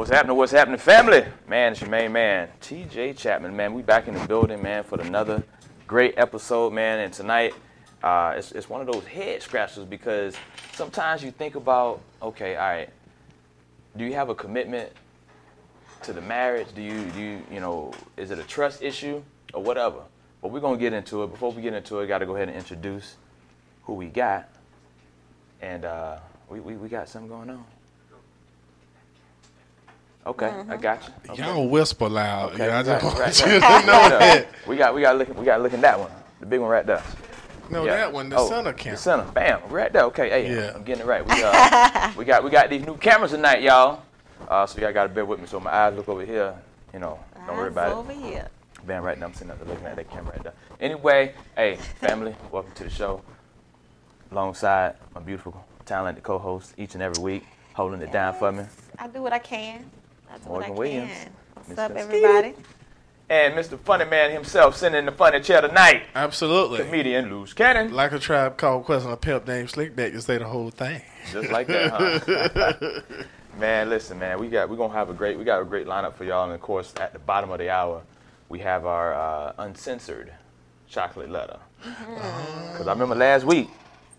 What's happening? What's happening, family? Man, it's your main man, TJ Chapman. Man, we back in the building, man, for another great episode, man. And tonight, uh, it's, it's one of those head scratchers because sometimes you think about, okay, all right, do you have a commitment to the marriage? Do you, do you, you know, is it a trust issue or whatever? But we're gonna get into it. Before we get into it, I got to go ahead and introduce who we got, and uh, we, we we got something going on. Okay, I got you. Okay. Y'all whisper loud. Okay, Yeah, I just right, want right, you right. to know that. We got we got looking we got looking that one, the big one right there. No, Yeah. that one, the Oh, center camera. The center, bam, right there. Okay, hey, Yeah. I'm getting it right. We, uh, we got we got these new cameras tonight, y'all. Uh, so y'all got to bear with me. So my eyes look over here. You know, don't worry about over it. here. Bam, right now I'm sitting up there looking at that camera right there. Anyway, hey, family, welcome to the show. Alongside my beautiful, talented co-host each and every week, holding it down for me. I do what I can. I do Morgan what I Williams. can. What's Mr. up, everybody? And Mr. Funny Man himself sitting in the funny chair tonight, Absolutely. comedian Luz Cannon. Like a tribe called Quest on a pimp named Slickback, you say the whole thing. Just like that, huh? man, listen, man, we got we're gonna have a great we got a great lineup for y'all, and of course, at the bottom of the hour, we have our uh, uncensored chocolate letter. Because I remember last week,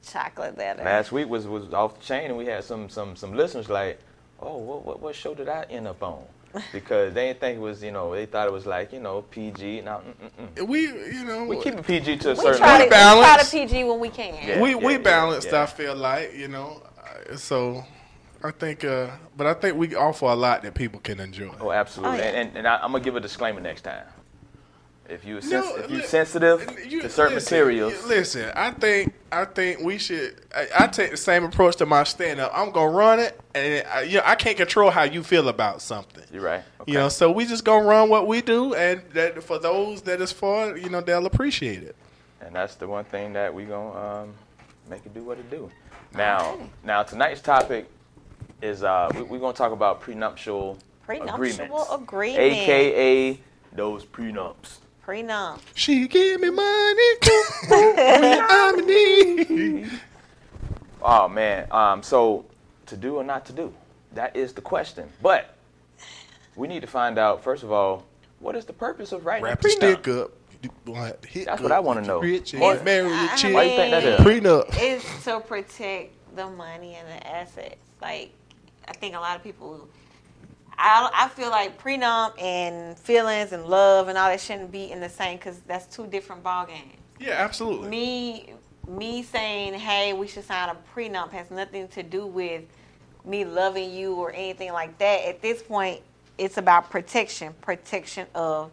Chocolate letter. last week was was off the chain, and we had some some some listeners like, oh, what what, what show did I end up on? Because they didn't think it was, you know, they thought it was like, you know, PG. Now, mm, mm, mm. We, you know, we keep it PG to a we certain try, to, level. we try to. PG when we can. Yeah. we we balanced. yeah. I feel like you know, uh, so I think, uh, but I think we offer a lot that people can enjoy. Oh, absolutely. Oh, yeah. And, and, and I, I'm gonna give a disclaimer next time. If you sens- No, if you li- sensitive You- to certain listen, materials, Listen, I think I think we should. I, I take the same approach to my stand up. I'm gonna run it, and I, you know, I can't control how you feel about something. you're right. Okay. You know, so we just gonna run what we do, and that for those that is for, you know, they'll appreciate it. and that's the one thing that we gonna um, make it do what it do. Now, now tonight's topic is uh, we, we're gonna talk about prenuptial, Prenuptial agreements, agreement. aka those prenups. Prenup. She give me money when I'm in need. Oh man. Um, so to do or not to do, that is the question. But we need to find out first of all, what is the purpose of writing Wrap a the prenup? stick up. You wanna have to hit That's good, what I wanna know. Rich and Why- get married I with chick. Why you think that is? Prenup. It's to protect the money and the assets. Like, I think a lot of people. I, I feel like prenup and feelings and love and all that shouldn't be in the same because that's two different ball games. Yeah, absolutely. me me saying hey we should sign a prenup has nothing to do with me loving you or anything like that at this point it's about protection protection of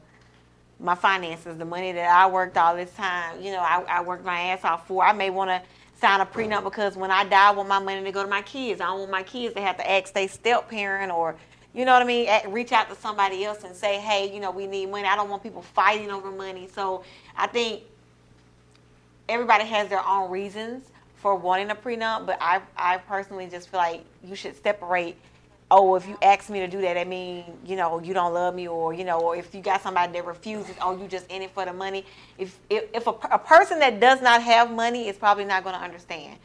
my finances the money that i worked all this time you know i, I worked my ass off for i may want to sign a prenup because when i die i want my money to go to my kids i don't want my kids to have to ask their step parent or you know what I mean? At- Reach out to somebody else and say, hey, you know, we need money. I don't want people fighting over money. So I think everybody has their own reasons for wanting a prenup, but I, I personally just feel like you should separate. Oh, if you ask me to do that, I mean you know you don't love me, or you know, or if you got somebody that refuses, oh, you just in it for the money. If if, if a, a person that does not have money is probably not going to understand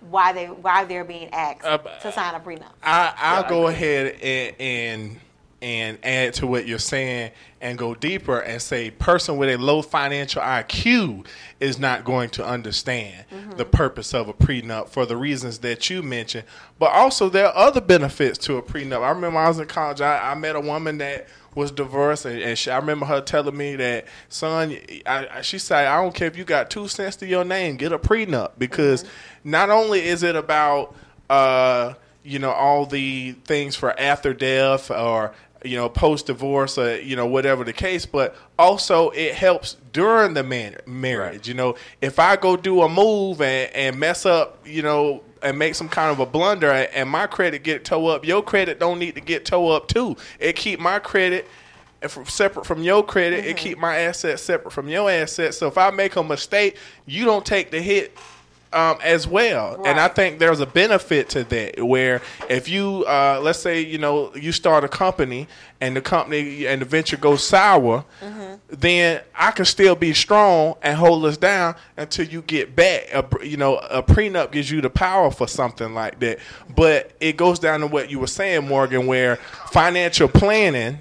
why they why they're being asked Uh, to sign a prenup. I, I'll I go agree. ahead and, and and add to what you're saying and go deeper and say person with a low financial IQ is not going to understand the purpose of a prenup for the reasons that you mentioned. But also there are other benefits to a prenup. I remember I was in college, I, I met a woman that was divorced and, and she, I remember her telling me that son I, I- she said I don't care if you got two cents to your name get a prenup because not only is it about uh, you know all the things for after death or you know post divorce or you know whatever the case but also it helps during the man- marriage Right. you know. If i go do a move and, and mess up you know and make some kind of a blunder and my credit get toe up your credit don't need to get toe up too. It keep my credit from separate from your credit. It mm-hmm. keep my assets separate from your assets. So if i make a mistake you don't take the hit um, as well. And I think there's a benefit to that where if you, uh, let's say, you know, you start a company and the company and the venture goes sour, then I can still be strong and hold us down until you get back. A, you know, a prenup gives you the power for something like that. But it goes down to what you were saying, Morgan, where financial planning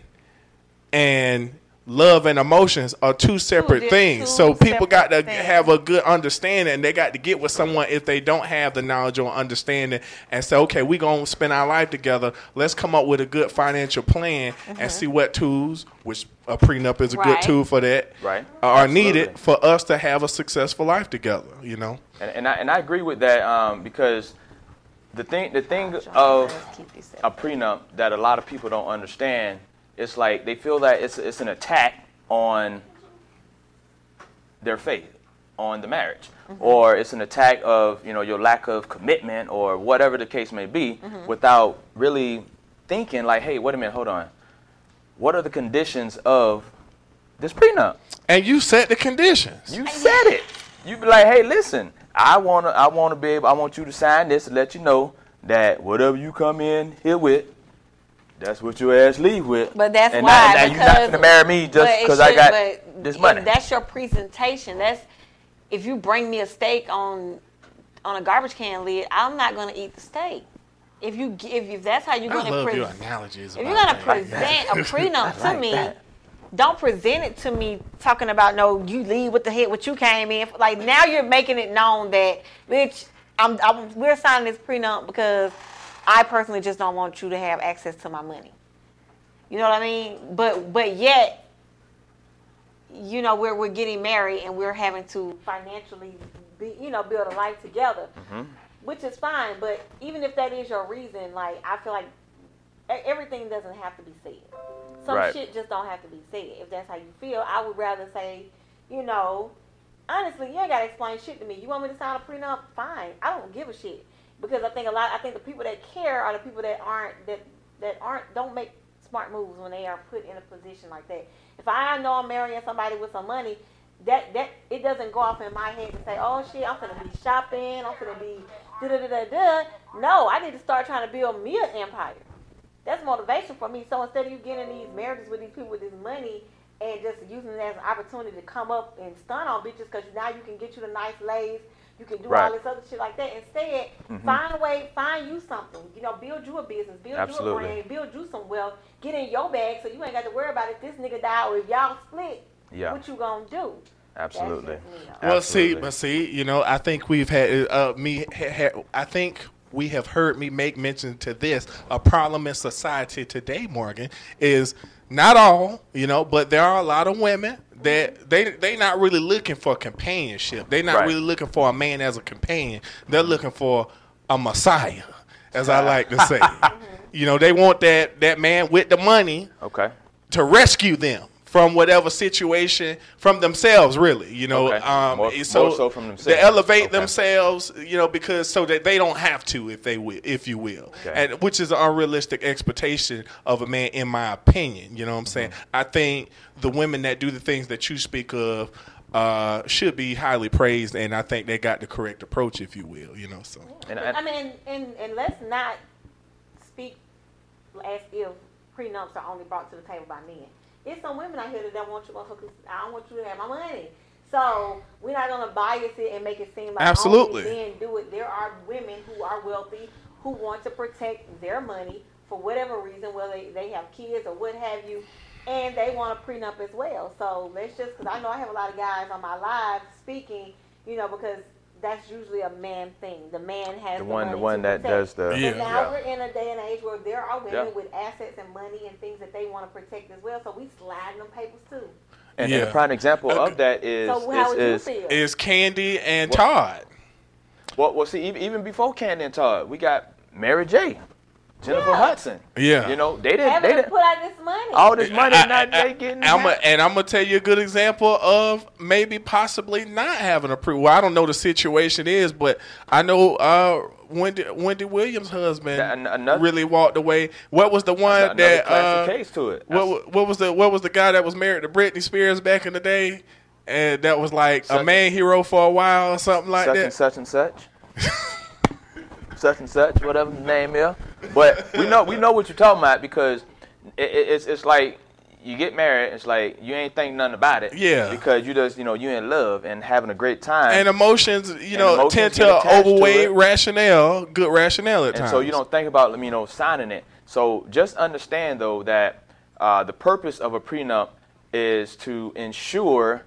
and love and emotions are two separate di- things. two So people got to things. have a good understanding and they got to get with someone if they don't have the knowledge or understanding and say, okay, we're going to spend our life together. Let's come up with a good financial plan and see what tools, which a prenup is a good Mm-hmm. Tool for that, Right. are Absolutely. needed for us to have a successful life together, you know? And, and I and I agree with that um, because the thing the thing Let's of a prenup that a lot of people don't understand, it's like they feel that it's it's an attack on their faith, on the marriage, mm-hmm. or it's an attack of you know your lack of commitment or whatever the case may be, mm-hmm. without really thinking like, hey, wait a minute, hold on, what are the conditions of this prenup? And you set the conditions. You said it. You be like, hey, listen, I wanna, I wanna be able, I want you to sign this to let you know that whatever you come in here with, that's what your ass leave with. But that's and why Now, now you because not gonna marry me just because I got but this money. That's your presentation. That's if you bring me a steak on on a garbage can lid, I'm not gonna eat the steak. If you gi- if, if that's how you're I gonna love your present, analogies. if you're gonna things. present a prenup to like me, that. don't present it to me talking about no, you leave with the head what you came in. for. Like now you're making it known that bitch, I'm, I'm we're signing this prenup because I personally just don't want you to have access to my money. You know what I mean? But but yet, you know, we're we're getting married and we're having to financially, be, you know, build a life together, Mm-hmm. which is fine. But even if that is your reason, like I feel like everything doesn't have to be said. Some Right. shit just don't have to be said. If that's how you feel, I would rather say, you know, honestly, you ain't gotta explain shit to me. You want me to sign a prenup? Fine. I don't give a shit because I think a lot. I think the people that care are the people that aren't that that aren't don't make smart moves when they are put in a position like that. If I know I'm marrying somebody with some money, that that it doesn't go off in my head to say, oh shit, I'm gonna be shopping, I'm gonna be da da da da da. No, I need to start trying to build me an empire. That's motivation for me. So instead of you getting these marriages with these people with this money and just using it as an opportunity to come up and stun on bitches because now you can get you the nice lays, you can do Right. all this other shit like that. Instead, find a way, find you something. You know, build you a business, build Absolutely. you a brand, build you some wealth. Get in your bag so you ain't got to worry about if this nigga die or if y'all split. Yeah. What you gonna do? Absolutely. just me, though. Well, see, but see, you know, I think we've had uh, me. Ha, ha, I think we have heard me make mention to this. A problem in society today, Morgan, is not all, you know, but there are a lot of women that they they not really looking for companionship. They're not Right. really looking for a man as a companion. They're looking for a messiah, as I like to say. you know, they want that that man with the money Okay. to rescue them from whatever situation from themselves really you know Okay. um More- so, more so from themselves. to elevate Okay. themselves you know because so that they don't have to if they will if you will Okay. and which is an unrealistic expectation of a man in my opinion you know what i'm saying Mm-hmm. i think the women that do the things that you speak of uh, should be highly praised, and I think they got the correct approach, if you will. You know, so And, I and, mean, and, and let's not speak as if prenups are only brought to the table by men. It's some women out here that don't want you motherfuckers. I don't want you to have my money. So we're not gonna bias it and make it seem like Absolutely. men do it. There are women who are wealthy who want to protect their money for whatever reason, whether they, they have kids or what have you, and they want a prenup as well. So let's just, because I know I have a lot of guys on my live speaking, you know, because that's usually a man thing. The man has the the, one, the one to that protect. does the. Yeah. And now yeah. we're in a day and age where there are women Yeah. with assets and money and things that they want to protect as well. So we sliding them papers too. And, and Yeah. a prime example Okay. of that is So how would is, is feel? is Kandi and What- Todd. well, well, see, even, even before Kandi and Todd, we got Mary J, Jennifer Yeah. Hudson. Yeah. You know, they didn't. Having They didn't. put out this money. All this money, I- not I- they getting. I'm a, and I'm gonna tell you a good example of maybe possibly not having a pre. Well, I don't know the situation is, but I know uh, Wendy Wendy Williams' husband That- another- really walked away. What was the one that classic uh, case to it. what what was the what was the guy that was married to Britney Spears back in the day? and that was like Such- a man hero for a while or something like that? such that. and such and such. such and such, whatever the name is. But we know we know what you're talking about because it, it, it's it's like you get married. It's like you ain't think nothing about it. Yeah. Because you just you know you in love and having a great time. and emotions, you know, emotions tend to attached to rationale, good rationale at and times. so you don't think about you know signing it. So just understand though that uh, the purpose of a prenup is to ensure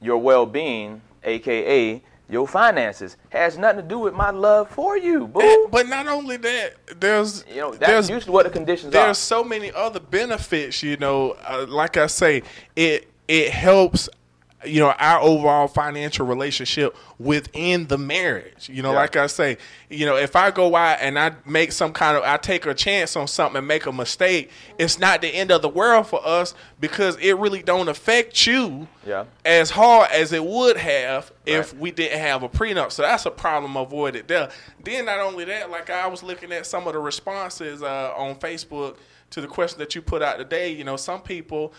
your well-being, aka your finances, has nothing to do with my love for you, boo. And- but not only that, there's you know there's that's usually what the conditions are. there's so many other benefits. You know, uh, like I say, it it helps. You know our overall financial relationship within the marriage. You know, Yeah. like I say, you know, if I go out and I make some kind of, I take a chance on something and make a mistake, it's not the end of the world for us because it really don't affect you Yeah. as hard as it would have if we didn't have a prenup. So that's a problem avoided there. Then not only that, like I was looking at some of the responses uh, on Facebook to the question that you put out today. You know, some people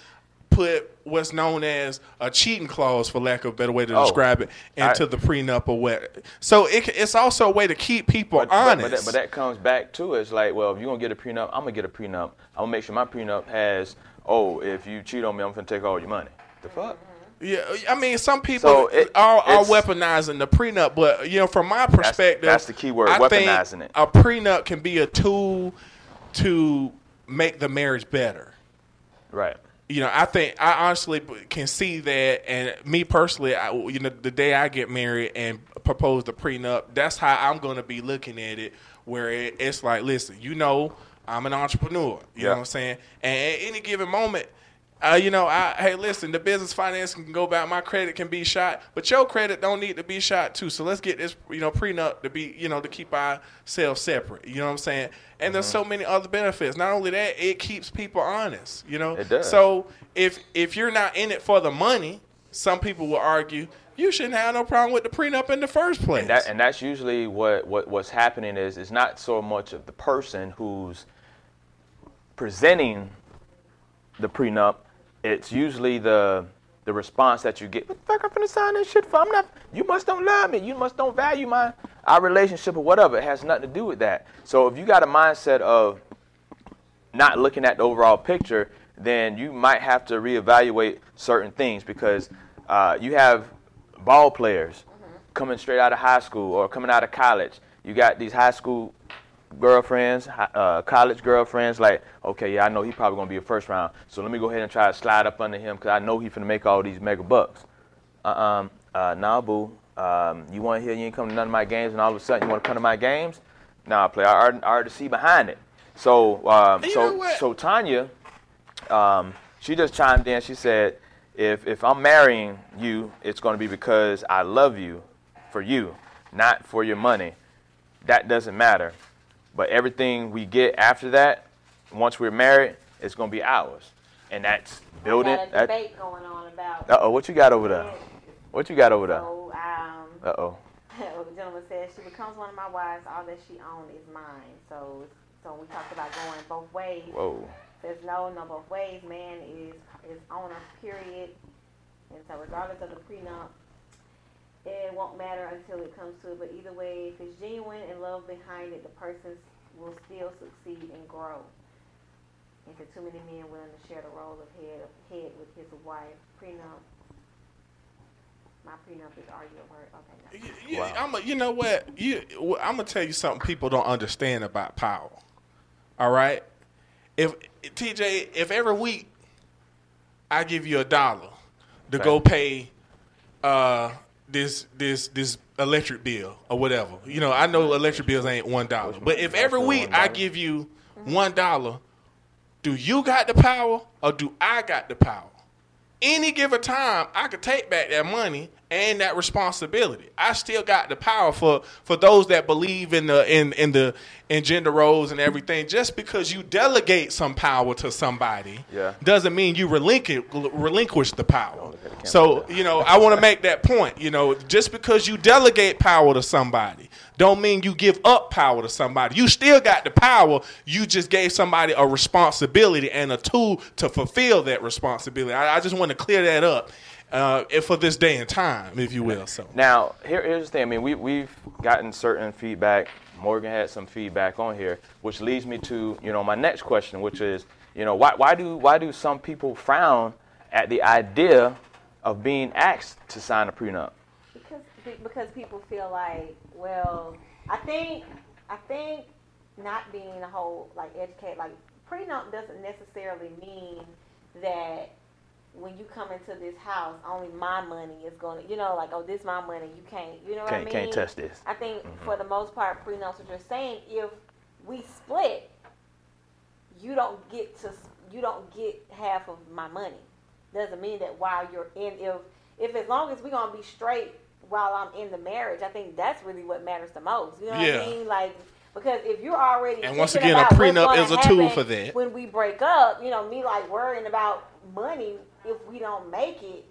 put what's known as a cheating clause, for lack of a better way to Oh, describe it, into I- the prenup or what. So it, it's also a way to keep people but, but- honest. But, that, but that comes back to it's like, well, if you're gonna get a prenup, I'm gonna get a prenup. I'm gonna make sure my prenup has, oh, if you cheat on me, I'm gonna take all your money. The fuck? Yeah, I mean, some people So it- are, are weaponizing the prenup, but you know, from my perspective, that's the key word, I think weaponizing it. A prenup can be a tool to make the marriage better. Right. You know, I think I honestly can see that, and me personally, I, you know, the day I get married and propose the prenup, that's how I'm going to be looking at it. Where it, it's like, listen, you know, I'm an entrepreneur. You know Yeah. what I'm saying? And at any given moment, uh, you know, I hey, listen, the business finance can go back. My credit can be shot, but your credit don't need to be shot too. So let's get this, you know, prenup to be, you know, to keep ourselves separate. You know what I'm saying? And there's so many other benefits. Not only that, it keeps people honest. You know, It does. So if if you're not in it for the money, some people will argue you shouldn't have no problem with the prenup in the first place. And, that, and that's usually what, what what's happening is it's not so much of the person who's presenting the prenup. It's usually the the response that you get. What the fuck I'm finna sign this shit for? I'm not. You must don't love me. You must don't value my our relationship or whatever. It has nothing to do with that. So if you got a mindset of not looking at the overall picture, then you might have to reevaluate certain things because uh, you have ball players coming straight out of high school or coming out of college. You got these high school girlfriends, uh, college girlfriends. Like, okay, yeah, I know he probably gonna be a first round, so let me go ahead and try to slide up under him because I know he finna make all these mega bucks. Uh-uh, uh, nah, boo. Um, you want to hear you ain't come to none of my games, and all of a sudden you want to come to my games? Nah, play. I already, I already see behind it. So, um, so, so Tanya, um, she just chimed in. She said, if if I'm marrying you, it's going to be because I love you, for you, not for your money. That doesn't matter. But everything we get after that, once we're married, it's going to be ours, and that's building. Got a That, debate going on about. uh oh, what you got over there? What you got over there? So, um, Uh oh. the gentleman says she becomes one of my wives. All that she owns is mine. So, so we talked about going both ways. Whoa. There's no, no both ways. Man is is owner. Period. And so, regardless of the prenup, it won't matter until it comes to it. But either way, if it's genuine and love behind it, the person will still succeed and grow. And for too many men willing to share the role of head head with his wife, prenup. My prenup is are you a word? Okay. No. You, you, Wow. I'm a, you know what? You, well, I'm gonna tell you something people don't understand about power. All right, if TJ, if every week I give you a dollar to Okay. go pay uh, this this this electric bill or whatever, you know, I know electric bills ain't one dollar, but if every week I give you one dollar, do you got the power or do I got the power? Any given time, I could take back that money and that responsibility. I still got the power for for those that believe in the in in the in gender roles and everything. Just because you delegate some power to somebody, Yeah. doesn't mean you relinquish relinquish the power. look at the camera So you know, I want to make that point. You know, just because you delegate power to somebody, don't mean you give up power to somebody. You still got the power. You just gave somebody a responsibility and a tool to fulfill that responsibility. I, I just want to clear that up. uh, for this day and time, if you will. So Now, here, here's the thing. I mean, we, we've gotten certain feedback. Morgan had some feedback on here, which leads me to, you know, my next question, which is, you know, why, why do why do some people frown at the idea of being asked to sign a prenup? Because people feel like, well, I think I think not being a whole like educate like prenup doesn't necessarily mean that when you come into this house, only my money is going to, you know, like, oh, this my money, you can't, you know what I Can't mean? can't touch this. I think mm-hmm. for the most part, prenups, what you're saying, if we split, you don't get to, you don't get half of my money. Doesn't mean that while you're in, if, if as long as we're gonna be straight while I'm in the marriage, I think that's really what matters the most. You know what Yeah. I mean? Like, because if you're already And once again, a prenup is a tool for that. When we break up, you know, me like worrying about money if we don't make it.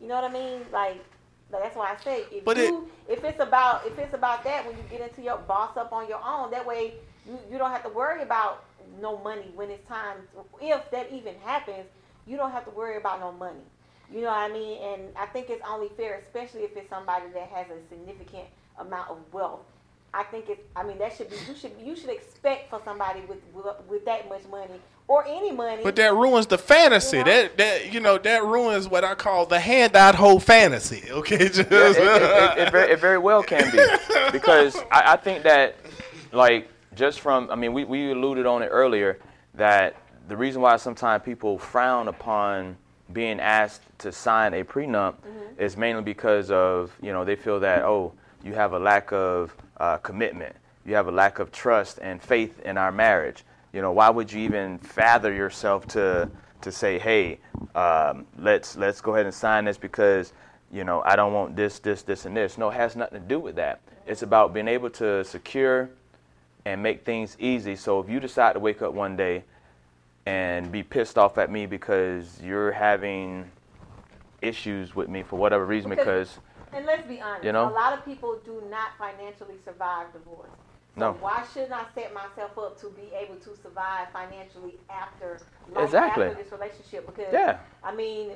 You know what I mean? Like, that's why I say if But it- you if it's about if it's about that when you get into your boss up on your own, that way you, you don't have to worry about no money when it's time. If that even happens, you don't have to worry about no money. You know what I mean? And I think it's only fair, especially if it's somebody that has a significant amount of wealth. I think it's. I mean, that should be. You should. You should expect for somebody with with, with that much money or any money. But that ruins the fantasy. You know? That that you know that ruins what I call the handout whole fantasy. Okay, just Yeah, it, it, it, it, very, it very well can be because I, I think that like just from I mean we, we alluded on it earlier that the reason why sometimes people frown upon being asked to sign a prenup is mainly because of you know they feel that oh you have a lack of uh, commitment. You have a lack of trust and faith in our marriage. You know why would you even father yourself to to say hey um, let's let's go ahead and sign this because you know I don't want this this this and this. No it has nothing to do with that. It's about being able to secure and make things easy. So if you decide to wake up one day and be pissed off at me because you're having issues with me for whatever reason Because- because And let's be honest, You know? a lot of people do not financially survive divorce. So No. why shouldn't I set myself up to be able to survive financially after Exactly. after this relationship? Because Yeah. I mean,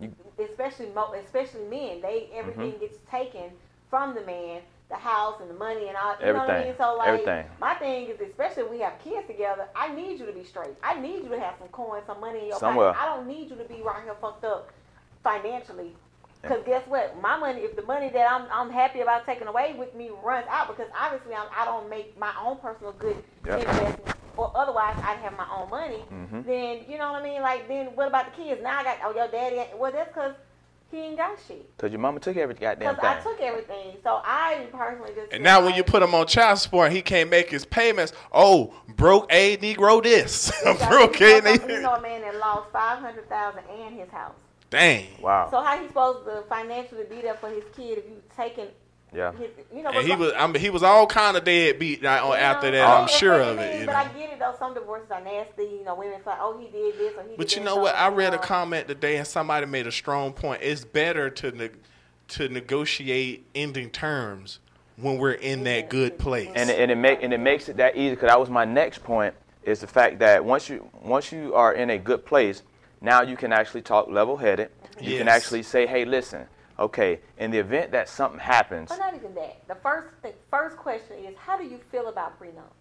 You- especially mo- especially men, they everything Mm-hmm. gets taken from the man, the house and the money and all. You know what I mean? So like, Everything. my thing is, especially if we have kids together, I need you to be straight. I need you to have some coins, some money in your Somewhere. pocket. I don't need you to be right here fucked up financially. Because guess what? My money, if the money that I'm, I'm happy about taking away with me runs out, because obviously I'm, I don't make my own personal good Yep. investments, or otherwise I'd have my own money. Mhm. Then you know what I mean? Like then what about the kids? Now I got oh your daddy. Well that's because he ain't got shit. because your mama took every goddamn Because I took everything. So I personally just. And feel now when you put him on child support, he can't make his payments. Oh, broke a Negro this, broke you a know, you know a man that lost five hundred thousand and his house. Dang. wow So how he supposed to financially be there for his kid if you taking yeah his you know? And he was, I mean, he was all kind of deadbeat You after that. I I'm sure of it. You but know. I get it though. Some divorces are nasty. You know, women feel like, oh, he did this or he did But you know what? I read a comment today, and somebody made a strong point. It's better to ne- to negotiate ending terms when we're in that good place. and it, and it make and it makes it that easy because that was my next point is the fact that once you once you are in a good place now you can actually talk level headed you can actually say hey listen okay in the event that something happens But not even that. The first thing, first question is, how do you feel about prenup?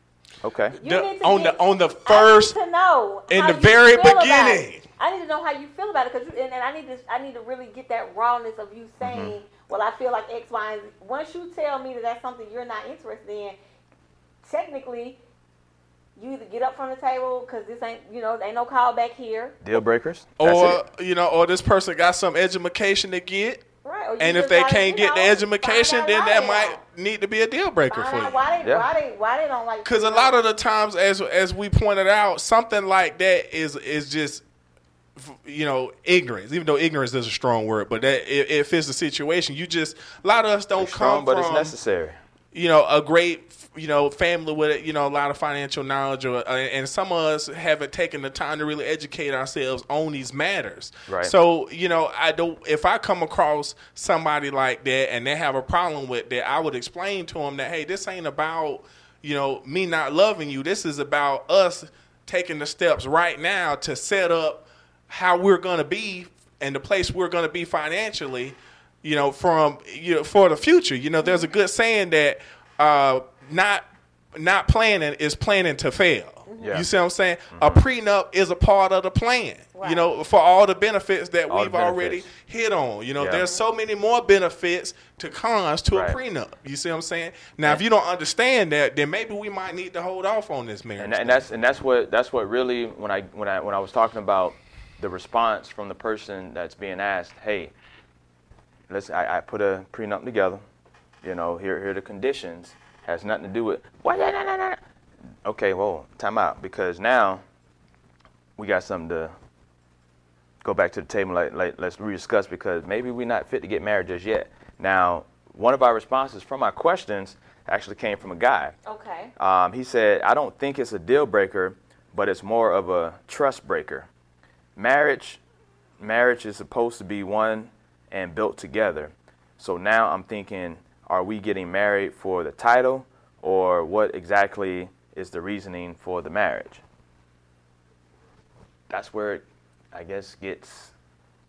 okay You The- need to on get- the- on the I need first- to know in how the you very feel beginning. I need to know how you feel about it because, and, and I need to, I need to really get that rawness of you saying, Mm-hmm. well, I feel like X, Y, and Z. Once you tell me that that's something you're not interested in, technically, you either get up from the table because this ain't, you know, ain't no call back here, deal breakers That's or it. you know, or this person got some education to get, right? Or and if they gotta, can't you get the know, education, find then that might don't. need to be a deal breaker Find for you. why they, Yeah. why they, why they don't like. Because a lot of the times, as as we pointed out, something like that is is just you know ignorance. Even though ignorance is a strong word, but that if, if it's the situation, you just a lot of us don't it's come strong but from it's necessary you know a great you know family with you know a lot of financial knowledge, or, uh, and some of us haven't taken the time to really educate ourselves on these matters. Right. So you know, I don't. If I come across somebody like that and they have a problem with that, I would explain to them that hey, this ain't about you know me not loving you. This is about us taking the steps right now to set up how we're going to be and the place we're going to be financially, you know, from you know for the future. You know, there's a good saying that uh, not not planning is planning to fail. Yeah. You see what I'm saying? A mm-hmm. prenup is a part of the plan. You know, for all the benefits that All we've already hit on. You know, Yeah. there's so many more benefits to cons to Right. a prenup. You see what I'm saying? Now, if you don't understand that, then maybe we might need to hold off on this marriage. and, and that's and that's what that's what really when I when I when I was talking about the response from the person that's being asked, hey, let's I, I put a prenup together, you know, here here are the conditions, has nothing to do with what. Okay, well, time out because now we got something to go back to the table like, like let's rediscuss because maybe we're not fit to get married just yet. Now, one of our responses from our questions actually came from a guy. Okay. Um, he said, I don't think it's a deal breaker, but it's more of a trust breaker. Marriage, marriage is supposed to be one and built together. So now I'm thinking, are we getting married for the title, or what exactly is the reasoning for the marriage? That's where it, I guess, gets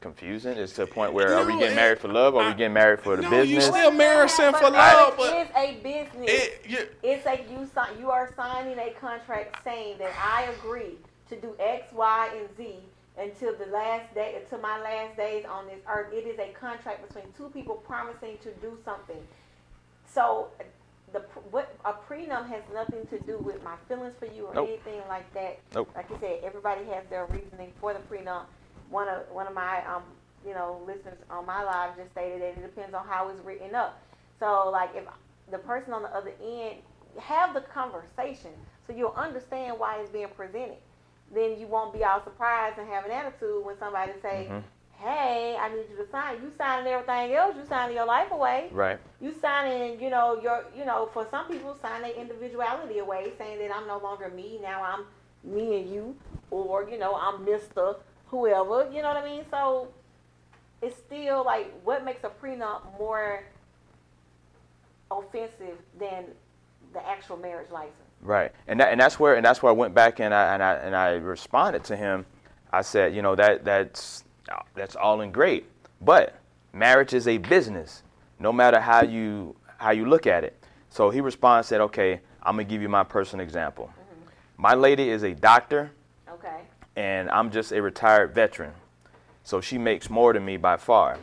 confusing. It's to the point where are we getting it- married for love, or are we getting married for the no, you business? still marry for love, it but is a business. it, you, It's a you sign. You are signing a contract saying that I agree to do X, Y, and Z until the last day, until my last days on this earth. It is a contract between two people promising to do something. So, the what a prenup has nothing to do with my feelings for you or Nope. anything like that. Nope. Like you said, everybody has their reasoning for the prenup. One of one of my um you know listeners on my live just stated that it depends on how it's written up. So like if the person on the other end have the conversation so you'll understand why it's being presented. Then you won't be all surprised and have an attitude when somebody say, Mhm. "Hey, I need you to sign. You signing everything else. You signing your life away. Right. You signing, you know, your, you know, for some people, sign their individuality away, saying that I'm no longer me. Now I'm me and you, or you know, I'm Mister whoever. You know what I mean? So it's still like, what makes a prenup more offensive than the actual marriage license? Right, and that, and that's where and that's where I went back and I and I and I responded to him. I said, you know that that's that's all and great, but marriage is a business, no matter how you how you look at it. So he responded, said, okay, I'm gonna give you my personal example. My lady is a doctor, Okay. and I'm just a retired veteran, so she makes more than me by far.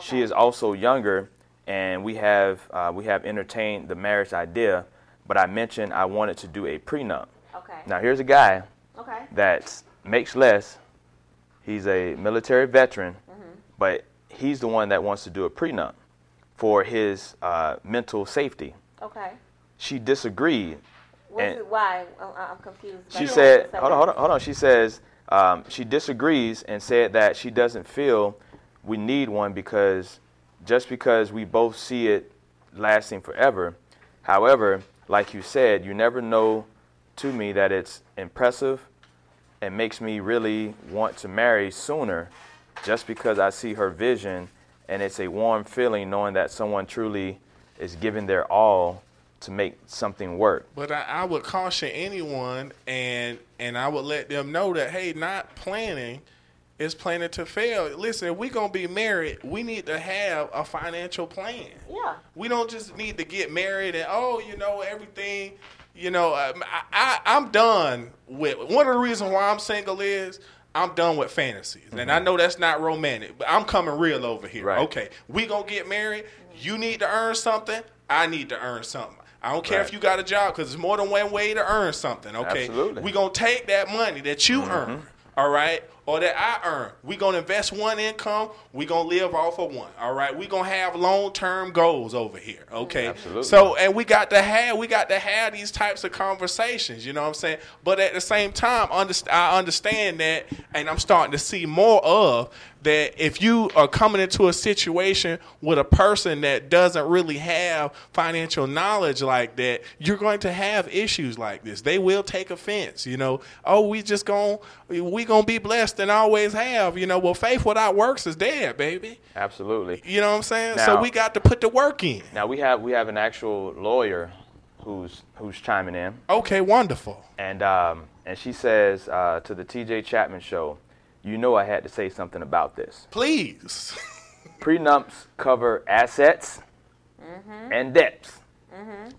She is also younger, and we have uh, we have entertained the marriage idea, but I mentioned I wanted to do a prenup. Okay. Now here's a guy Okay. that makes less. He's a military veteran, but he's the one that wants to do a prenup for his uh, mental safety. Okay. She disagreed. It, why? I'm, I'm confused. She said, hold on, hold on, hold on. She says um, she disagrees and said that she doesn't feel we need one because just because we both see it lasting forever. However, like you said, you never know to me that it's impressive and makes me really want to marry sooner just because I see her vision and it's a warm feeling knowing that someone truly is giving their all to make something work. But I, I would caution anyone, and and I would let them know that hey, not planning is planning to fail. Listen, if we gonna be married, we need to have a financial plan. Yeah. We don't just need to get married and oh, you know everything. You know, um, I, I I'm done with. One of the reasons why I'm single is. I'm done with fantasies, and I know that's not romantic, but I'm coming real over here. Right. Okay, we gonna get married. You need to earn something. I need to earn something. I don't care Right. if you got a job because there's more than one way to earn something. Okay, Absolutely. we gonna take that money that you earn, all right, or that I earn. We're gonna invest one income. we're gonna live off of one. All right, We're gonna have long term goals over here. Okay, Absolutely. so and we got to have we got to have these types of conversations. You know what I'm saying? But at the same time, I understand that, and I'm starting to see more of that. If you are coming into a situation with a person that doesn't really have financial knowledge like that, you're going to have issues like this. They will take offense. You know, oh, we just going we gonna be blessed and always have. You know, well, faith without works is dead, baby. Absolutely. You know what I'm saying? so we got to put the work in. Now we have we have an actual lawyer who's who's chiming in, Okay, wonderful. and um, and she says uh, to the T.J. Chapman show, you know I had to say something about this. Please. Prenups cover assets Mm-hmm. and debts.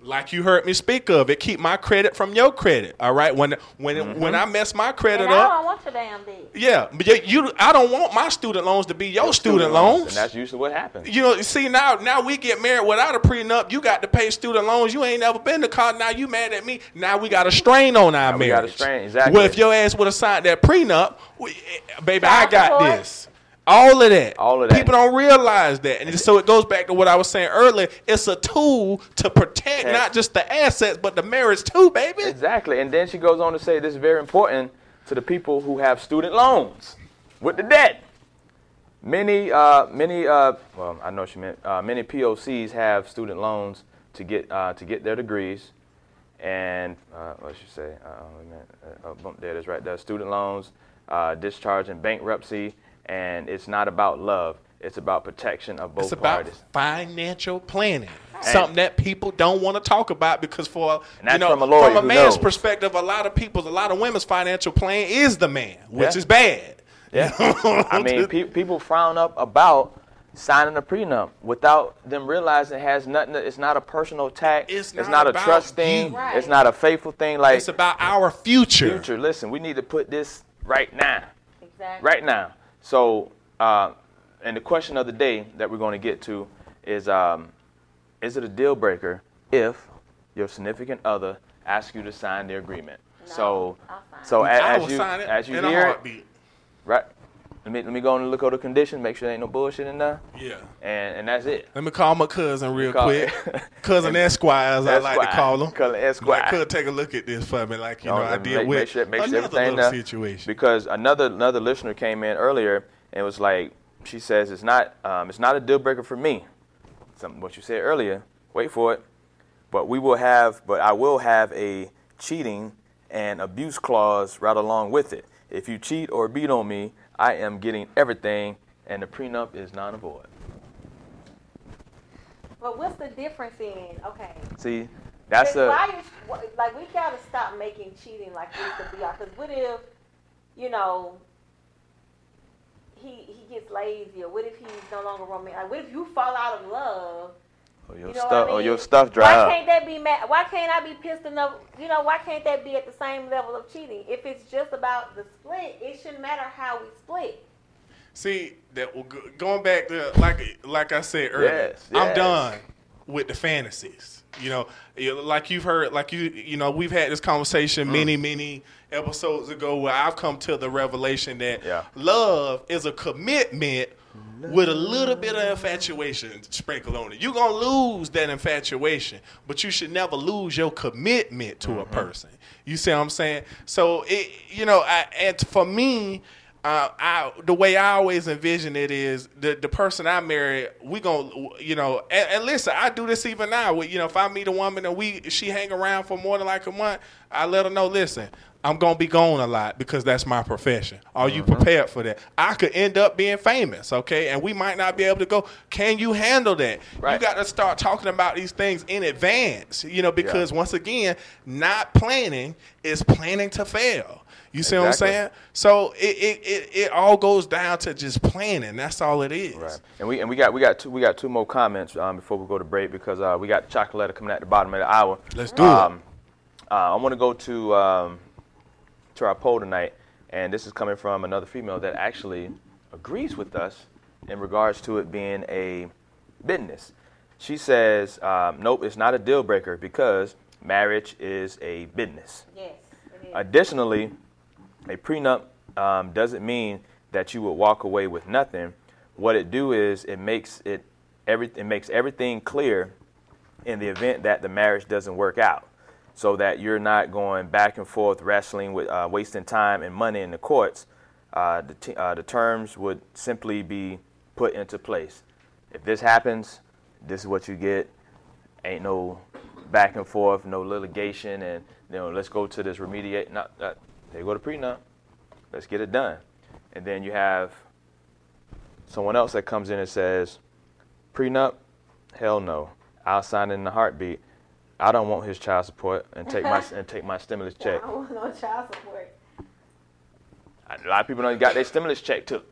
Like you heard me speak of it, keep my credit from your credit. All right. When when Mm-hmm. when I mess my credit And I up, don't want your damn deed. yeah, but you, you I don't want my student loans to be your, student, loans. And that's usually what happens. you know, see now now we get married without a prenup. You got to pay student loans. You ain't never been to college. Now you mad at me. Now we got a strain on our Now we marriage. got a strain, exactly. Well, if your ass would have signed that prenup, we, eh, baby, I got support. this. All of that. All of that. People don't realize that, and so it goes back to what I was saying earlier. It's a tool to protect not just the assets but the marriage too, baby. Exactly. And then she goes on to say this is very important to the people who have student loans with the debt. Many, uh, many, uh, well, I know she meant uh, many POCs have student loans to get uh, to get their degrees, and uh, what should say? Uh. Uh, oh, boom, there it is, right there. Student loans, uh, discharge, and bankruptcy, and it's not about love. It's about protection of both It's about parties. financial planning. Something that people don't want to talk about because for you know from a from a man's knows. perspective, a lot of people, a lot of women's financial plan is the man, which Yeah. is bad. Yeah. I mean, pe- people frown up about signing a prenup without them realizing it has nothing. To, it's not a personal tax. It's It's, not not, a about trust thing. Right. It's not a faithful thing. Like It's about our future. future. Listen, we need to put this right now. Exactly. Right now. So, uh, and the question of the day that we're going to get to is: um, Is it a deal breaker if your significant other asks you to sign the agreement? No, so, I'll sign so a- I as you sign it as you in hear a it, heartbeat. Right. Let me let me go and look over the conditions, make sure there ain't no bullshit in there, Yeah. and and that's it. Let me call my cousin real quick. cousin Esquire, as I like to call him. Cousin Esquire. Like, could take a look at this for me, like you No, know, I did make, with make sure, make sure everything little situation. Because another another listener came in earlier and was like, she says it's not um, it's not a deal breaker for me. Something what you said earlier. Wait for it. But we will have, but I will have a cheating and abuse clause right along with it. If you cheat or beat on me, I am getting everything, and the prenup is non-void. But what's the difference in okay? See, that's a why is, like we gotta stop making cheating like this to be out. Because what if, you know, he he gets lazy, or what if he's no longer romantic? Like what if you fall out of love? Or your You know stuff I or your stuff dry Why up. can't that be mad? Why can't I be pissed enough? You know, why can't that be at the same level of cheating? If it's just about the split, it shouldn't matter how we split. See that well, going back to like like I said earlier, Yes, I'm done with the fantasies. You know, like you've heard, like you you know, we've had this Mm. conversation many many episodes ago where I've come to the revelation that Yeah. love is a commitment with a little bit of infatuation sprinkled on it. You're gonna lose that infatuation, but you should never lose your commitment to Mm-hmm. a person. You see what I'm saying? So it, you know, I, and for me, uh, I the way I always envision it is the the person I marry, we gonna you know, and, and listen, I do this even now. With, you know, if I meet a woman and we she hang around for more than like a month, I let her know, listen. I'm gonna be gone a lot because that's my profession. Are you prepared for that? I could end up being famous, okay, and we might not be able to go. Can you handle that? You got to start talking about these things in advance, you know, because once again, not planning is planning to fail. You see what I'm saying? So it, it, it, it all goes down to just planning. That's all it is. Right. And we and we got we got two we got two more comments um, before we go to break because uh, we got chocolate coming at the bottom of the hour. Let's do it. um, Uh, I want to go to um, to our poll tonight, and this is coming from another female that actually agrees with us in regards to it being a business. She says, um, "Nope, it's not a deal breaker because marriage is a business." Yes, it is. Additionally, a prenup um, doesn't mean that you would walk away with nothing. What it do is it makes it every it makes everything clear in the event that the marriage doesn't work out, so that you're not going back and forth wrestling with uh, wasting time and money in the courts. Uh, the, uh, the terms would simply be put into place. If this happens, this is what you get. Ain't no back and forth, no litigation, and you know, let's go to this remediate. Not uh, there you go to prenup. Let's get it done, and then you have someone else that comes in and says, prenup, hell no. I'll sign in a heartbeat. I don't want his child support and take my and take my stimulus check. I don't want no child support. A lot of people don't got their stimulus check took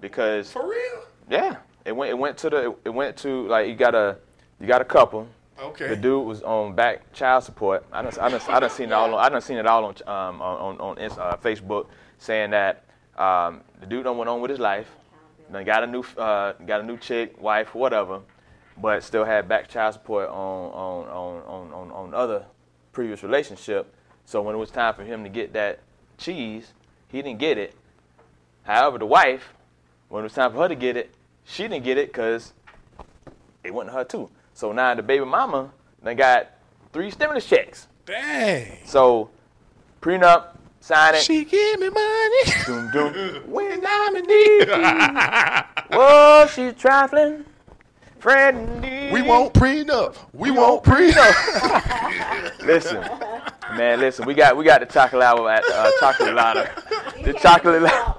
because For real? yeah, it went it went to the it went to like you got a you got a couple. Okay. The dude was on back child support. I done, I done, I done seen it all. On, I done seen it all on um, on on, on Inst- uh, Facebook saying that um, the dude done went on with his life. Done got a new uh, got a new chick, wife, whatever, but still had back child support on on on on on, on other previous relationship. So when it was time for him to get that cheese, he didn't get it. However, the wife, when it was time for her to get it, she didn't get it because it wasn't her too. So now the baby mama done got three stimulus checks. Dang. So prenup, sign it. She give me money. Doom, doom. when I'm in need. Whoa, she's trifling. Friend in we won't prenup. We won't prenup. Listen, man, listen. We got we got the chocolate hour at uh, chocolate lotta. The chocolate lotta.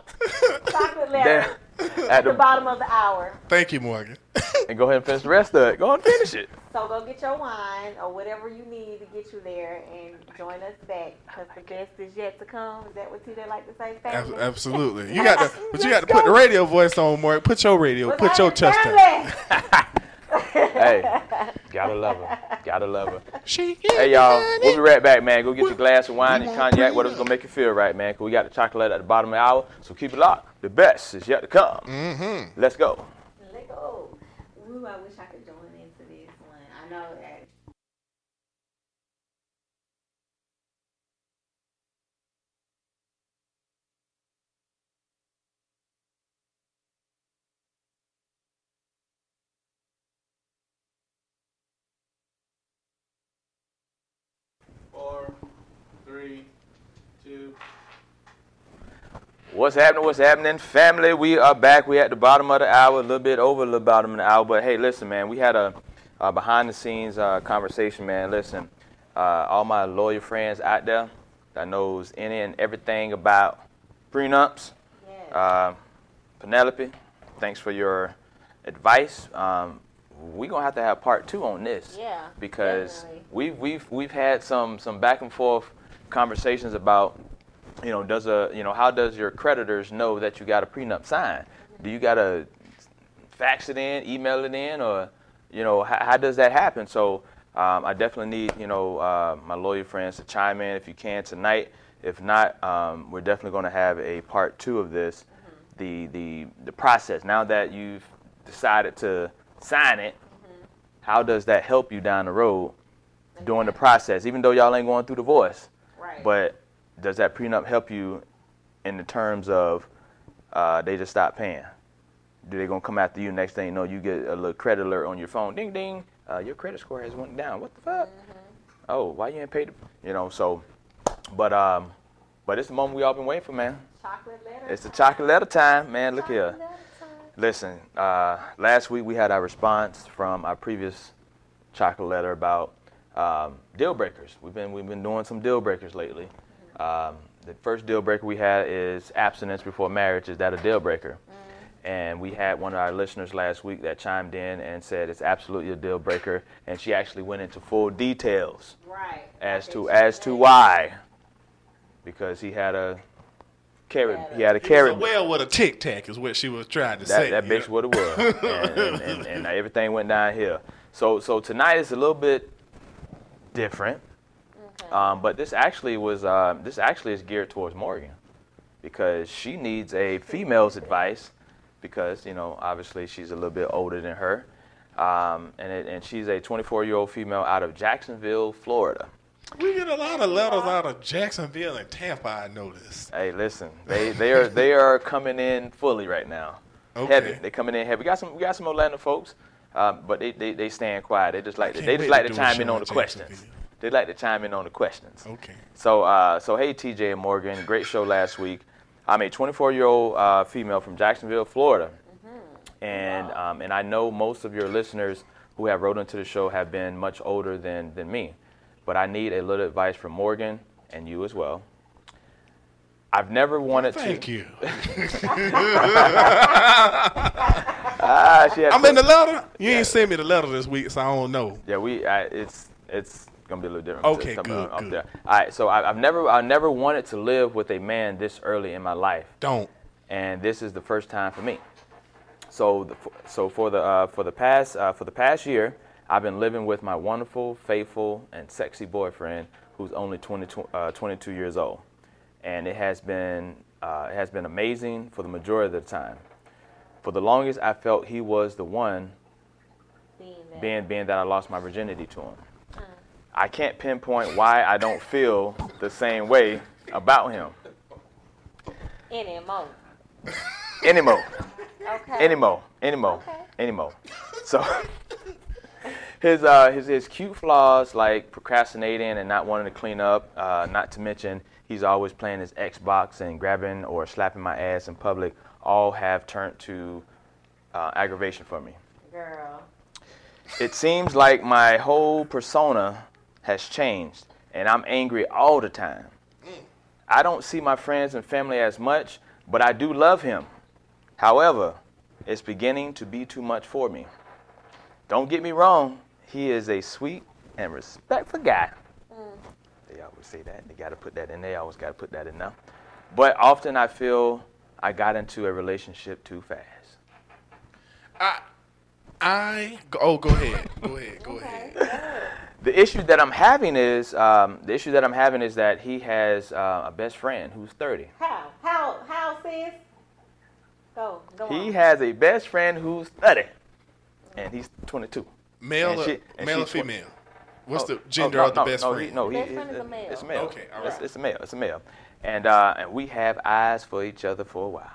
Chocolate There, letter at at the the bottom of the hour. Thank you, Morgan. and go ahead and finish the rest of it. Go and finish it. So go get your wine or whatever you need to get you there and join us back because the best is yet to come. Is that what TJ like to say, Ab- family? Absolutely. You got to, but you got to put the radio voice on, Morgan. Put your radio. What's Put your chest out. Family? Hey, gotta love her. Gotta love her. She Hey y'all, we'll be right back, man. Go get your glass of wine and want cognac, whatever's gonna make you feel right, man. Cause we got the chocolate at the bottom of the hour, so keep it locked. The best is yet to come. Mm-hmm. Let's go. Let go. Ooh, I wish I could join into this one. I know that. Four, three, two. What's happening? What's happening, family? We are back. We're at the bottom of the hour, a little bit over the bottom of the hour. But hey, listen, man, we had a, a behind the scenes uh, conversation, man. Listen, uh, all my lawyer friends out there that knows any and everything about prenups. Yes. Uh, Penelope, thanks for your advice. Um, we're gonna have to have part two on this Yeah, because definitely. we've we've we've had some some back and forth conversations about you know does a you know how does your creditors know that you got a prenup signed? Do you gotta fax it in, email it in, or you know how, how does that happen? So um, I definitely need you know uh, my lawyer friends to chime in if you can tonight. If not, um, we're definitely going to have a part two of this, the the the process. Now that you've decided to sign it, how does that help you down the road during the process? Even though y'all ain't going through divorce, Right. but does that prenup help you in the terms of uh, they just stop paying? Do they gonna come after you? Next thing you know, you get a little credit alert on your phone. Ding ding. Uh, your credit score has went down. What the fuck? Oh, why you ain't paid? The, you know. So, but um, but it's the moment we all been waiting for, man. chocolate letter. It's the chocolate letter time, man. Look here. Chocolate. Listen, uh, last week we had our response from our previous chocolate letter about um, deal breakers. We've been we've been doing some deal breakers lately. Um, the first deal breaker we had is abstinence before marriage. Is that a deal breaker? And we had one of our listeners last week that chimed in and said it's absolutely a deal breaker, and she actually went into full details Right. as to so as to why. Because he had a carrot, he had a He carrot. well with a tic tac is what she was trying to That, say. that you know? bitch what it was, and, and, and, and everything went downhill. So so tonight is a little bit different, um, but this actually was uh, this actually is geared towards Morgan because she needs a female's advice because you know obviously she's a little bit older than her, um, and it, and she's a 24 year old female out of Jacksonville, Florida. We get a lot of letters out of Jacksonville and Tampa. I noticed. Hey, listen, they they are they are coming in fully right now. Okay. Heavy. They coming in heavy. We got some we got some Atlanta folks, um, but they, they they staying quiet. They just like to, they just like to to chime in on the questions. They like to chime in on the questions. Okay. So uh, so hey TJ and Morgan, great show last week. I'm a 24 year old uh, female from Jacksonville, Florida, and um, and I know most of your listeners who have wrote into the show have been much older than than me, but I need a little advice from Morgan and you as well. I've never wanted Thank to. Thank you. Ah, she had I'm in the letter. You ain't sent me the letter this week, so I don't know. Yeah, we. I, it's it's gonna be a little different. Okay, good, up good. there. All right, so I, I've never, I never wanted to live with a man this early in my life, Don't. and this is the first time for me. So, the, so for the uh, for the past uh, for the past year, I've been living with my wonderful, faithful, and sexy boyfriend, who's only 22, uh, 22 years old, and it has been uh, it has been amazing for the majority of the time. For the longest, I felt he was the one Being that. being being that I lost my virginity to him. I can't pinpoint why I don't feel the same way about him Anymore. anymore, Okay. anymore, anymore, Okay. anymore. So his uh his his cute flaws like procrastinating and not wanting to clean up, uh, not to mention he's always playing his Xbox and grabbing or slapping my ass in public, all have turned to uh, aggravation for me. Girl. It seems like my whole persona has changed, and I'm angry all the time. I don't see my friends and family as much, but I do love him. However, it's beginning to be too much for me. Don't get me wrong, he is a sweet and respectful guy. They always say that. They got to put that in. They always got to put that in now. But often I feel I got into a relationship too fast. I. I. Oh, go ahead. Go ahead. Go ahead. The issue that I'm having is um, the issue that I'm having is that he has uh, a best friend who's 30. How? How? How, sis? Go. Go He on. has a best friend who's 30, and he's 22. Male, And she- and male or she's twen- female? What's Oh, the oh, gender no, of the no, best no, friend? He, no, he, Best friend is a male. It's a male. Okay, all It's, it's a male. It's a male. And uh, and we have eyes for each other for a while.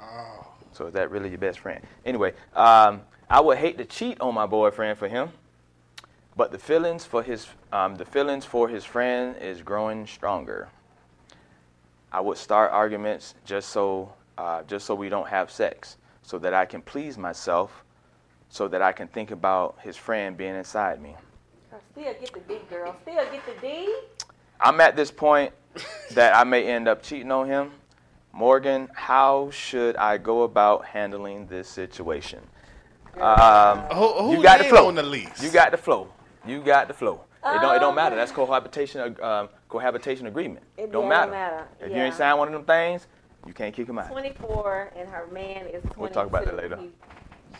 Oh. So is that really your best friend? Anyway, um, I would hate to cheat on my boyfriend for him, but the feelings for his um, the feelings for his friend is growing stronger. I would start arguments just so uh, just so we don't have sex, so that I can please myself, so that I can think about his friend being inside me. Still get the D, girl. Still get the D. I'm at this point that I may end up cheating on him. Morgan, how should I go about handling this situation? Um, Who, who you got the flow. on the lease? You got the flow. You got the flow. It don't. It don't matter. That's cohabitation. Um, cohabitation agreement. It don't don't matter. matter. If you ain't signed one of them things, you can't kick him out. 24 and her man is 22. We'll talk about that later.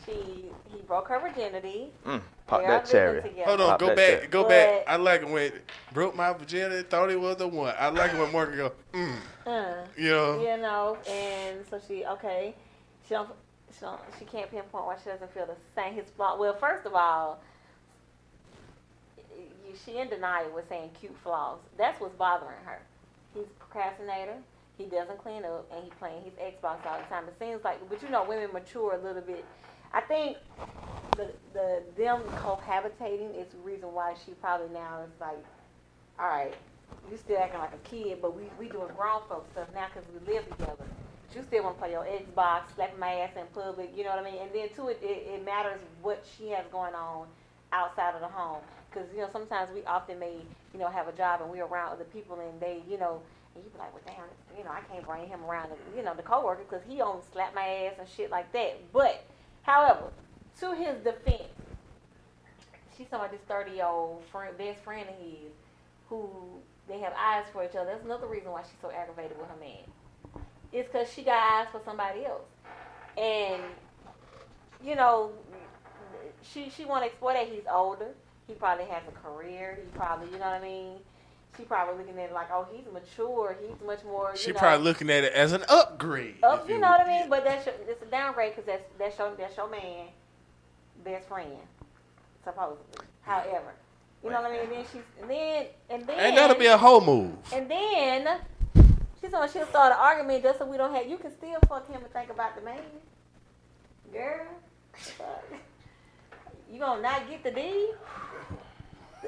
He, she he broke her virginity. Mm, pop They that cherry. Hold on, Pop go back, shit. go back. I like it when broke my virginity, thought he was the one. I like it when Morgan go, mm, Uh, you know. you know, and so she okay. She don't. She don't. She can't pinpoint why she doesn't feel the same. His flaw. Well, first of all, you, she in denial with saying cute flaws. That's what's bothering her. He's a procrastinator. He doesn't clean up, and he playing his Xbox all the time. It seems like, but you know, women mature a little bit. I think the the them cohabitating is the reason why she probably now is like, all right, you still acting like a kid, but we we doing grown folks stuff now because we live together. But you still want to play your Xbox, slap my ass in public, you know what I mean? And then too, it, it, it matters what she has going on outside of the home, because you know sometimes we often may you know have a job and we're around other people and they you know. And you be like, well, damn, you know, I can't bring him around, the, you know, the coworker because he only slap my ass and shit like that. But, however, to his defense, she's talking about this 30 year old friend, best friend of his who they have eyes for each other. That's another reason why she's so aggravated with her man. It's because she got eyes for somebody else. And, you know, she she want to exploit that he's older. He probably has a career. He probably, you know what I mean? She probably looking at it like, oh, he's mature. He's much more. She know, probably looking at it as an upgrade. up, you know what I mean? But that's your, it's a downgrade because that's that's your that's your man, best friend, supposedly. However, you know what I mean? And then she's and then and then And that'll be a whole move. and then she's gonna she'll start an argument just so we don't have. You can still fuck him and think about the man, girl. fuck. You gonna not get the D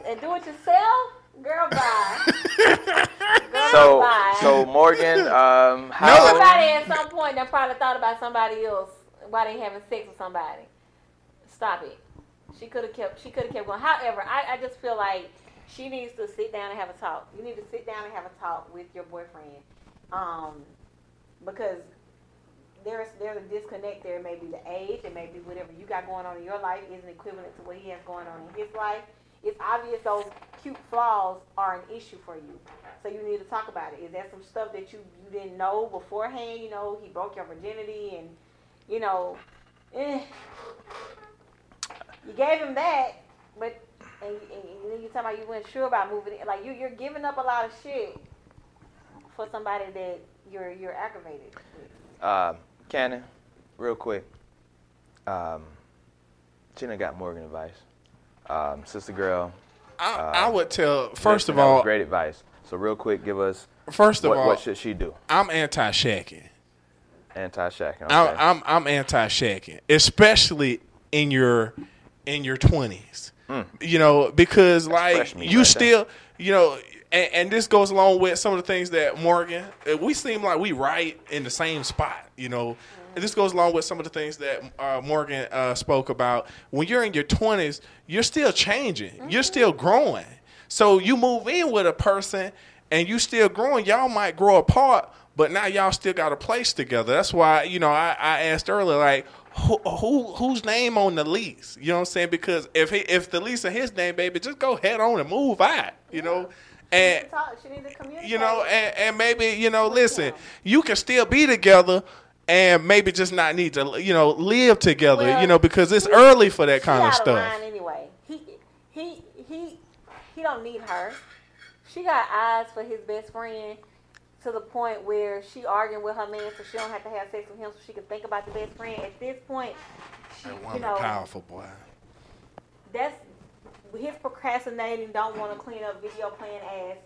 and do it yourself, girl? Bye. Girl, So, bye. so Morgan, um, No, how? Somebody at some point that probably thought about somebody else while they having sex with somebody. Stop it. She could have kept. She could have kept going. However, I, I just feel like she needs to sit down and have a talk. You need to sit down and have a talk with your boyfriend, um, because there's there's a disconnect there. Maybe the age, and maybe whatever you got going on in your life isn't equivalent to what he has going on in his life. It's obvious those cute flaws are an issue for you. So you need to talk about it. Is that some stuff that you, you didn't know beforehand? You know, he broke your virginity and, you know, eh. You gave him that, but, and, and, and then you talking about you weren't sure about moving in. Like, you, you're giving up a lot of shit for somebody that you're, you're aggravated with. Uh, Cannon, real quick. Um, got Morgan advice. Um, sister girl. I, I would tell first of all, great advice. So real quick, give us first of what, all, what should she do? I'm anti-shacking. Anti-shacking. Okay. I'm I'm, I'm anti-shacking, especially in your in your 20s. You know, because like you right there. still, you know, and, and this goes along with some of the things that Morgan. uh, We seem like we right in the same spot. You know, and this goes along with some of the things that uh, Morgan uh, spoke about. When you're in your 20s, you're still changing. You're still growing. So you move in with a person and you still growing. Y'all might grow apart, but now y'all still got a place together. That's why you know I, I asked earlier, like who, who whose name on the lease? You know what I'm saying? Because if he, if the lease is his name, baby, just go head on and move out. You know, She and to talk. She need to communicate. you know, and, and maybe you know, listen, you can still be together. And maybe just not need to, you know, live together, Well, you know, because it's he- early for that kind of stuff. anyway. He he he he don't need her. She got eyes for his best friend to the point where she arguing with her man so she don't have to have sex with him so she can think about the best friend. At this point, she That you know powerful boy. that's his procrastinating. Don't want to clean up video playing ass.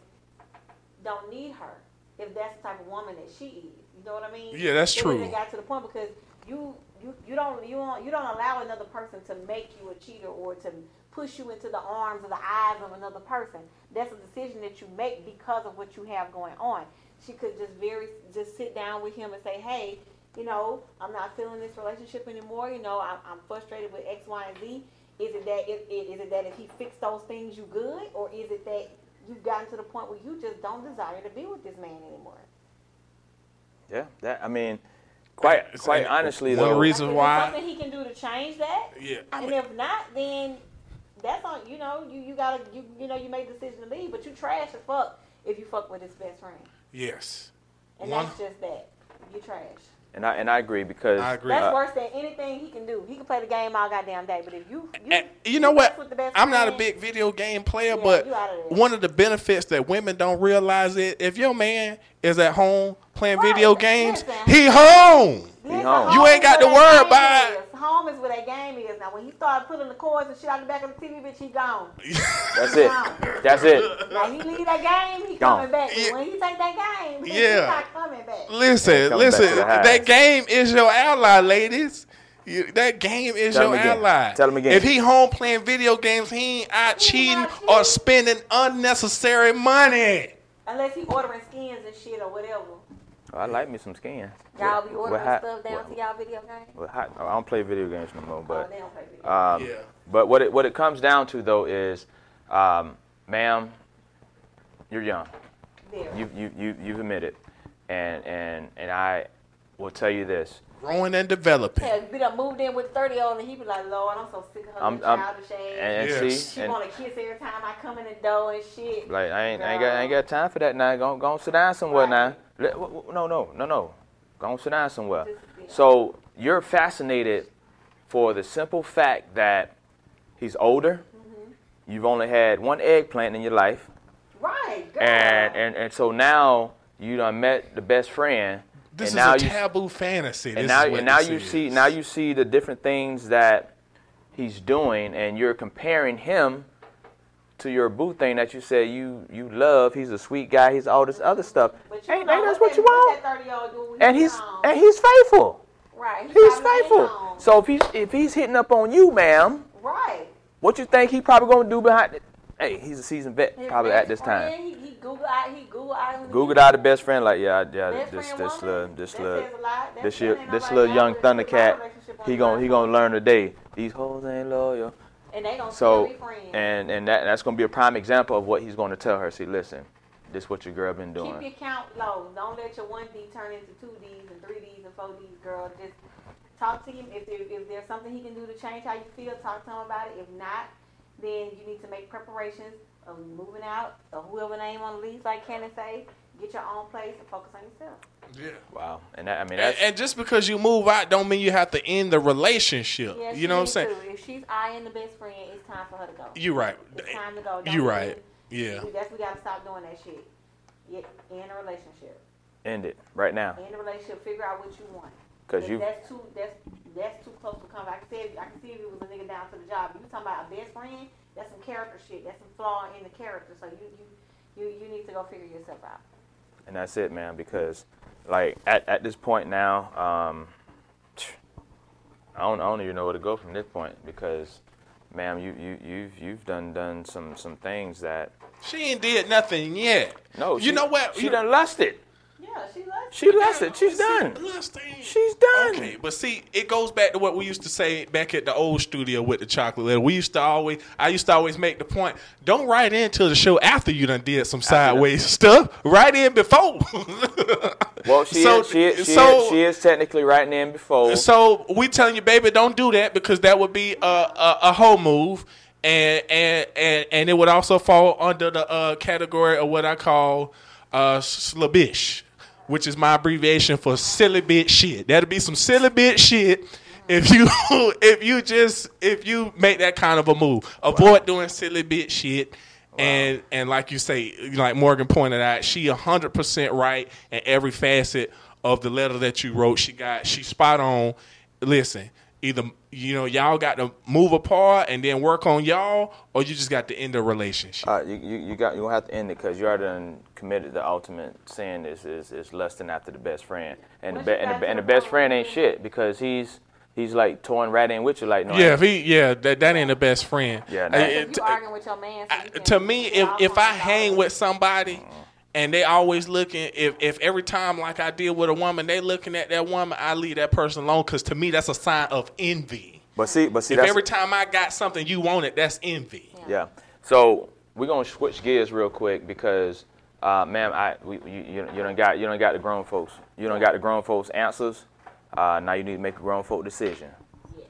Don't need her if that's the type of woman that she is. You know what I mean? Yeah, that's true. It got to the point because you you you don't you don't you don't allow another person to make you a cheater or to push you into the arms or the eyes of another person. That's a decision that you make because of what you have going on. She could just very just sit down with him and say, hey. You know, I'm not feeling this relationship anymore. You know, I'm, I'm frustrated with X, Y, and Z. Is it that is, is it that if he fixed those things, you good, or is it that you've gotten to the point where you just don't desire to be with this man anymore? Yeah, that I mean, quite It's quite a- uh, honestly one though. reason- Is why- there something he can do to change that? Yeah, I and if not, then that's on you know you you gotta you you know you made the decision to leave, but you trash as fuck if you fuck with his best friend, Yes, and One- that's just that you trash. And I and I agree because I agree. That's uh, worse than anything he can do. He can play the game all goddamn day, but if you you, you know what? the best I'm not a big video game player, Yeah, but you outta there. one of the benefits that women don't realize is if your man is at home playing Right. video games, Listen. he home. Listen, home. You ain't got to where worry about- is. Home is where that game is. Now, when he started pulling the cords and shit out the back of the TV, bitch, he gone. that's it. That's it. Now he leave that game, he Gone. coming back. Yeah. when he take that game, Yeah. he not coming back. Listen, Coming listen. the highs. That game is your ally, ladies. You, that game is Tell your ally. Tell him again. If he home playing video games, he ain't out He cheating or spending unnecessary money. Unless he ordering skins and shit or whatever. Oh, I like me some skin. Y'all be ordering hap- stuff down what- to y'all video games? what hap- I don't play video games no more, oh, but they don't play video. um, Yeah. but what it what it comes down to though is, um, ma'am, you're young. there. You you you you've admitted, and and and I will tell you this. Growing and developing. Hell, be done moved in with 30 old and he be like, Lord, I'm so sick of her I'm, little I'm ass. and, and Yes. see, she and want to kiss every time I come in the door and shit. like I ain't, I ain't got I ain't got time for that now. Go go sit down somewhere Right. now. Let, w- w- no no no no. Go sit down somewhere. So you're fascinated for the simple fact that he's older. Mm-hmm. You've only had one eggplant in your life, Right, girl. and and and so now you done met the best friend. This and is now a you, taboo fantasy. and This now is what and now this you is. see now you see the different things that he's doing, and you're comparing him to your boo thing that you said you you love. He's a sweet guy. He's all this other stuff. But you Ain't, know ain't that's what you want? That 30 old do when And he he's and he's faithful. right. he He's faithful. So if he's if he's hitting up on you, ma'am, right. what you think he probably gonna do behind it? Hey, he's a seasoned vet, His probably at this friend, time. He, he Google out. He Google out. him. Googled out the best friend, like yeah, yeah, Best this this little this little says a lot. That this this little young Thundercat, he gonna he gonna learn today. These hoes ain't loyal. And they gonna So still be friends. and and that that's gonna be a prime example of what he's gonna tell her. See, listen, this is what your girl been doing. Keep your count low. Don't let your one D turn into two Ds and three Ds and four Ds, girl. Just talk to him. If there, if there's something he can do to change how you feel, talk to him about it. If not, then you need to make preparations of moving out, or whoever name on the lease, like Cannon say, get your own place and focus on yourself. Yeah. Wow. And that, I mean, And, that's, and just because you move out don't mean you have to end the relationship. Yeah, you know what I'm saying? needs to. If she's eyeing the best friend, it's time for her to go. You're right. It's time to go. Don't You right. even- Yeah. we- That's we gotta stop doing that shit. Yeah, in a relationship, end it right now. in a relationship, figure out what you want. Because If you, that's too that's that's too close to come. I can see I can see if it was a nigga down to the job. You talking about a best friend? That's some character shit. That's some flaw in the character. So you you you, you need to go figure yourself out. And that's it, man. Because, like, at, at this point now, um, I don't, I don't even know where to go from this point. Because, ma'am, you, you, you've, you've done, done some, some things that, She ain't did nothing yet. no, you she- know what? She You- done lusted. Yeah, she loves She lusted. She's done. She's done. Okay, but see, it goes back to what we used to say back at the old studio with the chocolate letter. We used to always, I used to always make the point: don't write into the show after you done did some sideways stuff. Write in before. Well, she, So- is, she, is, she, so- is, she is technically writing in before. So we telling you, baby, don't do that because that would be a a, a whole move, and and and and it would also fall under the uh, category of what I call uh, slabish, which is my abbreviation for silly bit shit. That'll be some silly bit shit. If you if you just if you make that kind of a move, avoid doing silly bit shit. And and like you say, like Morgan pointed out, she hundred percent right in every facet of the letter that you wrote. She got she spot on. Listen, either you know y'all got to move apart and then work on y'all, or you just got to end the relationship. Uh, you, you, you got you gonna have to end it because you already done committed the ultimate sin is is, is lusting after the best friend and the, Once be, and, the, and the best friend ain't shit because he's he's like toying right in with you like no yeah, if he yeah that that ain't the best friend. Yeah, Uh, nah. it- If you arguing with your man, so you can- to me, if if I hang with somebody and they always looking, if if every time like I deal with a woman, they looking at that woman, I leave that person alone because to me that's a sign of envy. but see but see If that's every time I got something you wanted, that's envy. yeah. So we're gonna switch gears real quick because uh, ma'am I we, you, you you don't got you don't got the grown folks. You don't got the grown folks answers. Uh, now you need to make a grown folk decision.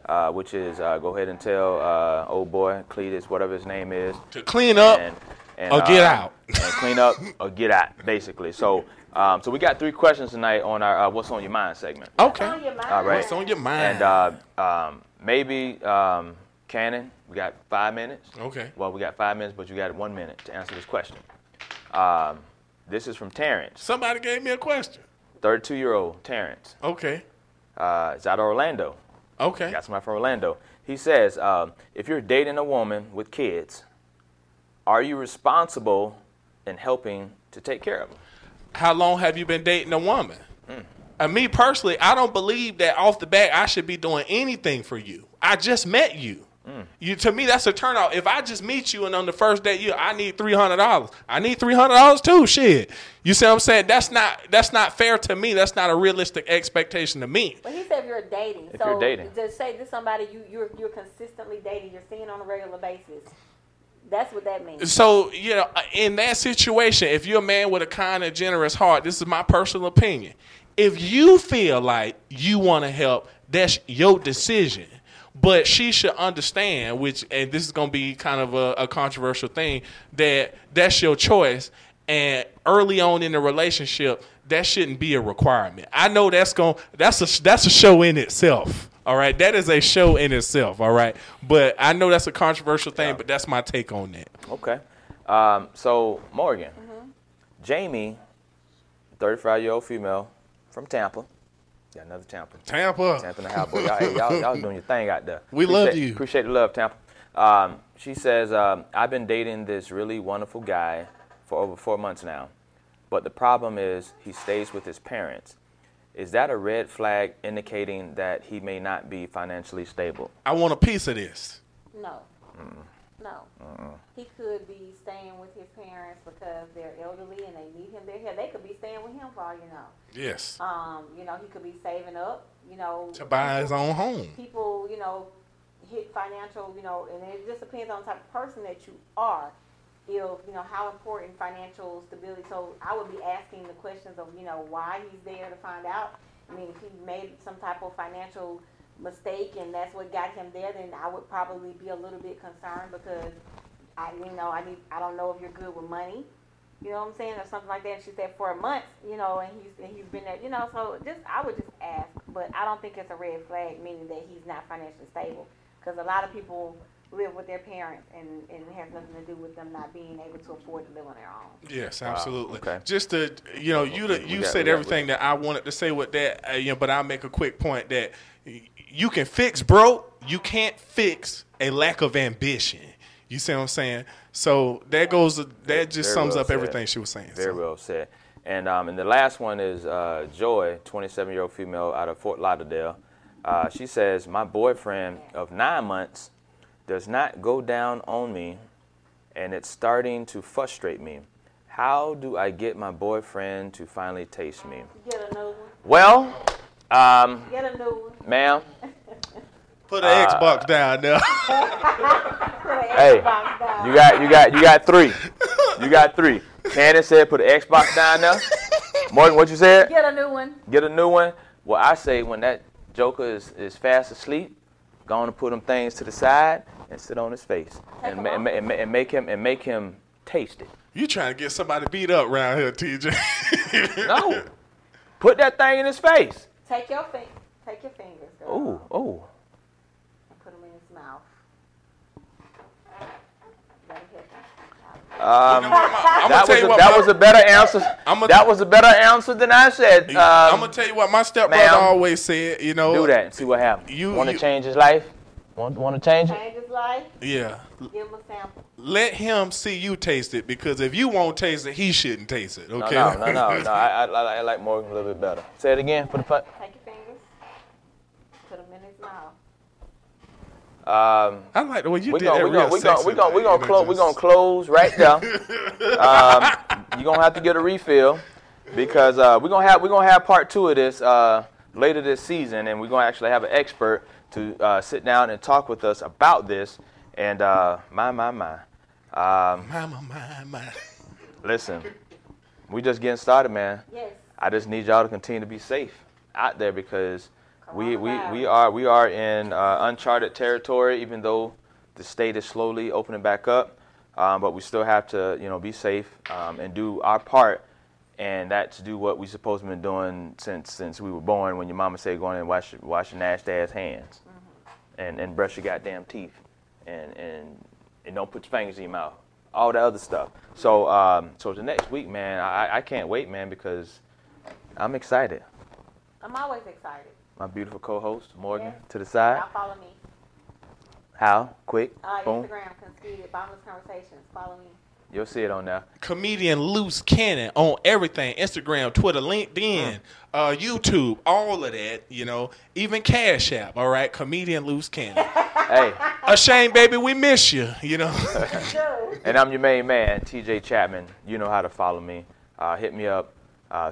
Uh, which is uh, go ahead and tell uh, old boy Cletus whatever his name is. To clean up. And, and, or get uh, out. and clean up or get out, basically. So, um, so we got three questions tonight on our uh, "What's on Your Mind" segment, Okay. On your mind. All right. What's on your mind? and uh, um, maybe um, Cannon, we got five minutes. okay. Well, we got five minutes, but you got one minute to answer this question. Um, this is from Terrence, Somebody gave me a question. 32-year-old Terrence. Okay. Uh, it's out of Orlando. Okay. Got somebody from Orlando. He says, um, if you're dating a woman with kids, are you responsible in helping to take care of them? How long have you been dating a woman? Hmm. And me personally, I don't believe that off the bat I should be doing anything for you. I just met you. Hmm. You to me that's a turnout. If I just meet you and on the first date you I need three hundred dollars. I need three hundred dollars too. Shit. You see what I'm saying? That's not that's not fair to me. That's not a realistic expectation to me. But he said if you're dating, If so you're dating. just say this somebody you you're you're consistently dating, you're seeing on a regular basis. That's what that means. So, you know, uh, in that situation, if you're a man with a kind and generous heart, this is my personal opinion. If you feel like you want to help, that's your decision. But she should understand, which, and this is going to be kind of a, a controversial thing, that that's your choice. And early on in the relationship, that shouldn't be a requirement. I know that's going that's a that's a show in itself. All right, that is a show in itself. All right, but I know that's a controversial thing, but that's my take on that. Okay. Um, so Morgan, Mm-hmm. Jamie, 35 year old female from Tampa. Got another Tampa. Tampa. Tampa and a half boy. Y'all, hey, y'all, y'all doing your thing out there. We love you. Appreciate the love, Tampa. Um, she says, um, I've been dating this really wonderful guy for over four months now, but the problem is he stays with his parents. Is that a red flag indicating that he may not be financially stable? I want a piece of this. No. No. He could be staying with his parents because they're elderly and they need him there. Hell, They could be staying with him for all you know. Yes. Um, you know, he could be saving up, you know. To buy his own home. People, you know, hit financial, you know, and it just depends on the type of person that you are. If, you know, how important financial stability. So I would be asking the questions of, you know, why he's there to find out. I mean, if he made some type of financial mistake and that's what got him there, then I would probably be a little bit concerned because I, you know, I need, I don't know if you're good with money. You know what I'm saying, or something like that. And she said for a month, you know, and he's and he's been there, you know. So just I would just ask, but I don't think it's a red flag, meaning that he's not financially stable, because a lot of people live with their parents, and, and it has nothing to do with them not being able to afford to live on their own. Yes, absolutely. okay. Just to you know, you We- we you got- said got- everything that I wanted to say with that. Uh, you know, but I'll make a quick point that you can fix broke. You can't fix a lack of ambition. You see what I'm saying? So that goes. That just Very sums well up said. everything she was saying. Very So, well said. And um, and the last one is uh, Joy, 27 year old female out of Fort Lauderdale. Uh, she says, My boyfriend of nine months does not go down on me, and it's starting to frustrate me. How do I get my boyfriend to finally taste me? Get a new one. Well, um, Get a new one. ma'am, Put the Uh, Xbox down now. Hey, Xbox down. you got you got you got three. You got three. Candace said, "Put the Xbox down now. Morgan, what you said? Get a new one. get a new one. Well, I say when that joker is, is fast asleep, go on and put them things to the side and sit on his face and, ma- and, ma- and, ma- and make him and make him taste it. You trying to get somebody beat up around here, TJ? No, put that thing in his face. Take your fing- take your fingers, girl, Ooh, ooh. and put them in his mouth. Let him hit them. Um, I'm that gonna was tell a, you what. that my- was a better answer. I'ma- that was a better answer than I said. Um, I'm gonna tell you what my stepbrother always said. You know, do that and see what happens. You- want to change his life? Want want to change it? Change his life. Yeah, Give him a sample. let him see you taste it because if you won't taste it, he shouldn't taste it. Okay. no, no, no, no. I, I, I I like Morgan a little bit better. Say it again for the fun. Take your fingers. Put them in his mouth. Um, I like the way you we did gonna that. we gonna we gonna we gonna we like, gonna you know, close we just- gonna close right now. um, you're gonna have to get a refill because uh, we're gonna have we're gonna have part two of this uh, later this season, and we're gonna actually have an expert to uh, sit down and talk with us about this. And uh, my my my, um, My, my, my, my. listen, we just getting started, man. Yes. I just need y'all to continue to be safe out there because we, we, Coronavirus. we are we are in uh, uncharted territory. Even though the state is slowly opening back up, um, but we still have to you know be safe um, and do our part, and that's do what we supposed to been doing since since we were born. When your mama said go in and wash your- wash your nasty ass hands, and and brush your goddamn teeth, and and and don't put your fingers in your mouth. All the other stuff. So um, so the next week, man, I I can't wait, man, because I'm excited. I'm always excited. My beautiful co-host Morgan Yes. to the side. Y'all follow me. How quick? Uh, Boom. Instagram, Conceited, Boundless Conversations. Follow me. You'll see it on there. Comedian Loose Cannon on everything Instagram, Twitter, LinkedIn, uh, YouTube, all of that. You know, even Cash App. All right, Comedian Loose Cannon. hey, A shame, baby, we miss you. You know. And I'm your main man, TJ Chapman. You know how to follow me. Uh, hit me up. Uh,